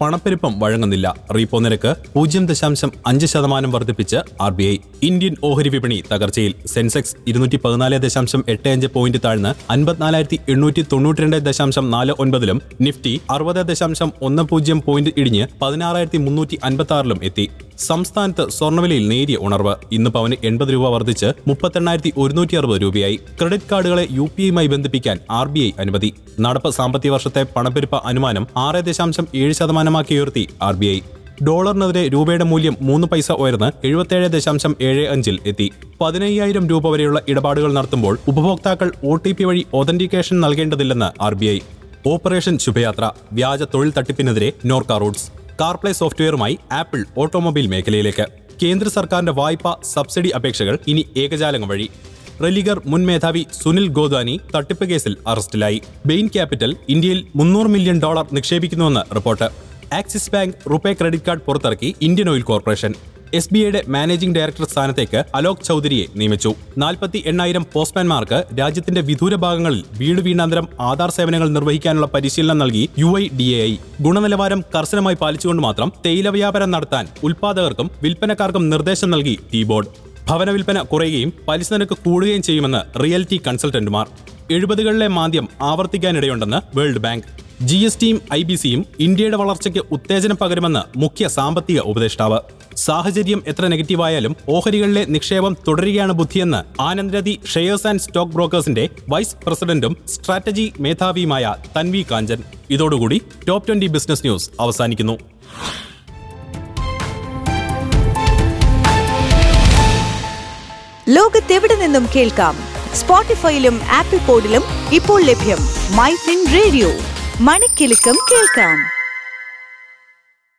പണപ്പെരുപ്പം വഴങ്ങുന്നില്ല. റീപ്പോ നിരക്ക് പൂജ്യം ദശാംശം അഞ്ച് ശതമാനം വർദ്ധിപ്പിച്ച് ആർ ബി ഐ ഇന്ത്യൻ ഓഹരി വിപണി തകർച്ചയിൽ. സെൻസെക്സ് ഇരുന്നൂറ്റി പതിനാല് ദശാംശം എട്ട് അഞ്ച് പോയിന്റ് താഴ്ന്ന് അൻപത്തിനാലായിരത്തി എണ്ണൂറ്റി തൊണ്ണൂറ്റിരണ്ട് ദശാംശം നാല് ഒൻപതിലും നിഫ്റ്റി അറുപത് ദശാംശം ഒന്ന് പൂജ്യം പോയിന്റ് ഇടിഞ്ഞ് പതിനാറായിരത്തി മുന്നൂറ്റി അൻപത്തി ആറിലും എത്തി. സംസ്ഥാനത്ത് സ്വർണവിലയിൽ നേരിയ ഉണർവ്. ഇന്ന് പവന് എൺപത് രൂപ വർദ്ധിച്ച് മുപ്പത്തെണ്ണായിരത്തി ഒരുന്നൂറ്റി അറുപത് രൂപയായി. ക്രെഡിറ്റ് കാർഡുകളെ യു പി ഐയുമായി ബന്ധിപ്പിക്കാൻ ആർ ബി ഐ അനുമതി. നടപ്പ് സാമ്പത്തിക വർഷത്തെ പണപ്പെരുപ്പ അനുമാനം ആറ് ദശാംശം ഏഴ് ശതമാനമാക്കി ഉയർത്തി ആർ ബി ഐ. ഡോളറിനെതിരെ രൂപയുടെ മൂല്യം മൂന്ന് പൈസ ഉയർന്ന് എഴുപത്തേഴ് ദശാംശം ഏഴ് അഞ്ചിൽ എത്തി. പതിനയ്യായിരം രൂപ വരെയുള്ള ഇടപാടുകൾ നടത്തുമ്പോൾ ഉപഭോക്താക്കൾ ഒ ടി പി വഴി authentication നൽകേണ്ടതില്ലെന്ന് R B I. Operation Shubhayatra. വ്യാജ തൊഴിൽ തട്ടിപ്പിനെതിരെ നോർക്ക റൂട്ട്സ്. കാർപ്ലേ സോഫ്റ്റ്വെയറുമായി ആപ്പിൾ ഓട്ടോമൊബൈൽ മേഖലയിലേക്ക്. കേന്ദ്ര സർക്കാരിന്റെ വായ്പ സബ്സിഡി അപേക്ഷകൾ ഇനി ഏകജാലകം വഴി. റെലിഗർ മുൻ മേധാവി സുനിൽ ഗോദാനി തട്ടിപ്പ് കേസിൽ അറസ്റ്റിലായി. ബെയിൻ ക്യാപിറ്റൽ ഇന്ത്യയിൽ മുന്നൂറ് million dollar നിക്ഷേപിക്കുന്നുവെന്ന് report. Axis bank RuPay credit card പുറത്തിറക്കി Indian oil corporation. S B ഐയുടെ മാനേജിംഗ് ഡയറക്ടർ സ്ഥാനത്തേക്ക് അലോക് ചൌധരിയെ നിയമിച്ചു. നാൽപ്പത്തി എണ്ണായിരം പോസ്റ്റ്മാൻമാർക്ക് രാജ്യത്തിന്റെ വിദൂര ഭാഗങ്ങളിൽ വീട് വീണാന്തരം ആധാർ സേവനങ്ങൾ നിർവഹിക്കാനുള്ള പരിശീലനം നൽകി U I D A I. ഗുണനിലവാരം കർശനമായി പാലിച്ചുകൊണ്ട് മാത്രം തേയില വ്യാപാരം നടത്താൻ ഉൽപാദകർക്കും വിൽപ്പനക്കാർക്കും നിർദ്ദേശം നൽകി ടി ബോർഡ്. ഭവന വിൽപ്പന കുറയുകയും പലിശ നിരക്ക് കൂടുകയും ചെയ്യുമെന്ന് റിയൽറ്റി കൺസൾട്ടന്റുമാർ. എഴുപതുകളിലെ മാന്ദ്യം ആവർത്തിക്കാനിടയുണ്ടെന്ന് വേൾഡ് ബാങ്ക്. ജി എസ് ടിയും ഐ ബി സിയും ഇന്ത്യയുടെ വളർച്ചയ്ക്ക് ഉത്തേജനം പകരുമെന്ന് മുഖ്യ സാമ്പത്തിക ഉപദേഷ്ടാവ്. സാഹചര്യം എത്ര നെഗറ്റീവായാലും ഓഹരികളിലെ നിക്ഷേപം തുടരുകയാണ് ബുദ്ധിയെന്ന് ആനന്ദ്രതി ഷെയർസ് ആൻഡ് സ്റ്റോക്ക് ബ്രോക്കേഴ്സിന്റെ വൈസ് പ്രസിഡന്റും സ്ട്രാറ്റജി മേധാവിയുമായ തൻവി കാഞ്ചൻ. ഇതോടുകൂടി ടോപ്പ് ട്വന്റി ബിസിനസ് ന്യൂസ് അവസാനിക്കുന്നു. ലോകത്തെവിടെ നിന്നും കേൾക്കാം. സ്പോട്ടിഫൈയിലും ആപ്പിൾ പോഡിലും ഇപ്പോൾ ലഭ്യം മൈ ഫിൻ റേഡിയോ. മണിക്കെലക്കം കേൾക്കാം.